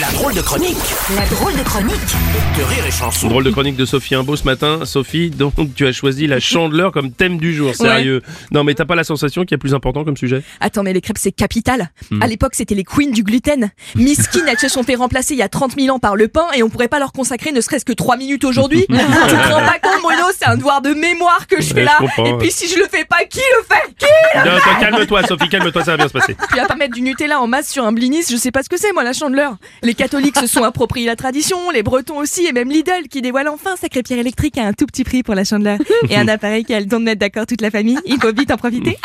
La drôle de chronique La drôle de chronique de Rire et Chanson. Drôle de chronique de Sophie Imbeau ce matin. Sophie, donc tu as choisi la chandeleur comme thème du jour, sérieux. Non mais t'as pas la sensation qu'il y a plus important comme sujet? Attends, mais les crêpes, c'est capital. Hmm. À l'époque, c'était les queens du gluten. Miskin, elles se sont fait remplacer il y a 30 000 ans par le pain et on pourrait pas leur consacrer ne serait-ce que 3 minutes aujourd'hui. tu te rends pas compte, Bruno, c'est un devoir de mémoire que je fais Ouais, là. je et puis si je le fais pas, qui le fait? Qui? Calme-toi Sophie, calme-toi, ça va bien se passer. Tu vas pas mettre du Nutella en masse sur un blinis, je sais pas ce que c'est moi la chandeleur. Les catholiques se sont appropriés la tradition, les bretons aussi et même Lidl qui dévoile enfin sa crêpière électrique à un tout petit prix pour la chandeleur. Et un appareil qui a le don de mettre d'accord toute la famille, il faut vite en profiter.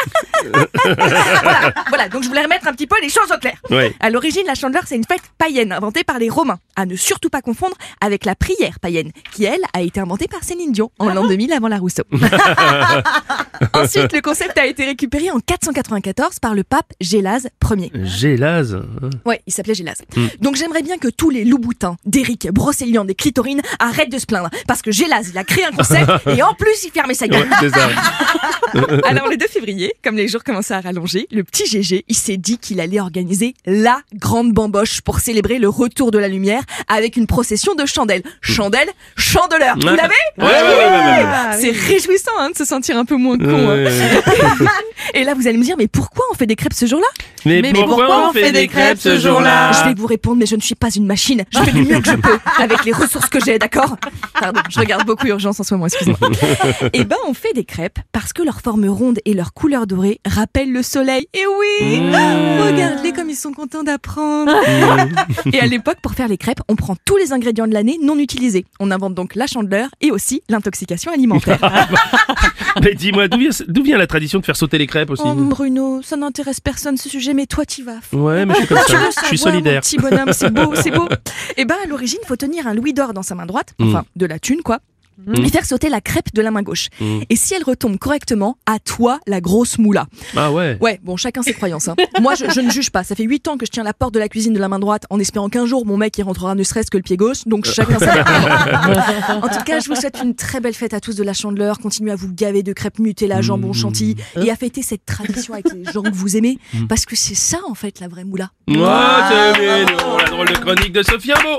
voilà, voilà, donc je voulais remettre un petit peu les choses au clair. Ouais. À l'origine, la chandeleur, c'est une fête païenne inventée par les Romains. À ne surtout pas confondre avec la prière païenne, qui elle a été inventée par Céline Dion en l'an 2000 avant la Rousseau. Ensuite, le concept a été récupéré en 494 par le pape Gélase Ier. Gélase. Ouais, il s'appelait Gélase. Donc j'aimerais bien que tous les loups-boutins, d'Eric, Brocéliande des clitorines arrêtent de se plaindre. Parce que Gélase, il a créé un concept et en plus il fermait sa Ouais, gueule. ça. Alors le 2 février, comme les jours commençaient à rallonger, le petit GG, il s'est dit qu'il allait organiser la grande bamboche pour célébrer le retour de la lumière avec une procession de chandelles. Chandelles, chandeleur. Vous l'avez Ouais, ouais, ouais, ouais, ouais, ouais. C'est réjouissant hein, de se sentir un peu moins con. hein. Ouais. Et là, vous allez me dire, mais pourquoi on fait des crêpes ce jour-là? Mais, Mais pourquoi, on fait des crêpes ce jour-là? Je vais vous répondre, mais je ne suis pas une machine. Je fais du mieux que je peux avec les ressources que j'ai, d'accord? Pardon, je regarde beaucoup Urgence en ce moment, excusez-moi. Eh ben, on fait des crêpes parce que leur forme ronde et leur couleur dorée rappellent le soleil. Et oui Regarde-les comme ils sont contents d'apprendre. et à l'époque, pour faire les crêpes, on prend tous les ingrédients de l'année non utilisés. On invente donc la chandeleur et aussi l'intoxication alimentaire. Mais dis-moi, d'où vient, la tradition de faire sauter les crêpes aussi Oh Bruno, ça n'intéresse personne ce sujet, mais toi t'y vas. Ouais, mais je suis comme ça. Je suis solidaire. Petit bonhomme, c'est beau, c'est beau. Et ben à l'origine, faut tenir un louis d'or dans sa main droite, enfin de la thune quoi. Et faire sauter la crêpe de la main gauche. Mm. Et si elle retombe correctement, à toi la grosse moula. Ah ouais. Ouais, bon, chacun ses croyances. hein. Moi, je, je ne juge pas. Ça fait 8 ans que je tiens la porte de la cuisine de la main droite en espérant qu'un jour mon mec y rentrera ne serait-ce que le pied gauche. Donc chacun sa En tout cas, je vous souhaite une très belle fête à tous de la chandeleur. Continuez à vous gaver de crêpes Nutella, jambon, chantilly et à fêter cette tradition avec les gens que vous aimez. Parce que c'est ça, en fait, la vraie moula. Moi, c'est mignon, la drôle de chronique de Sophie Imbeau.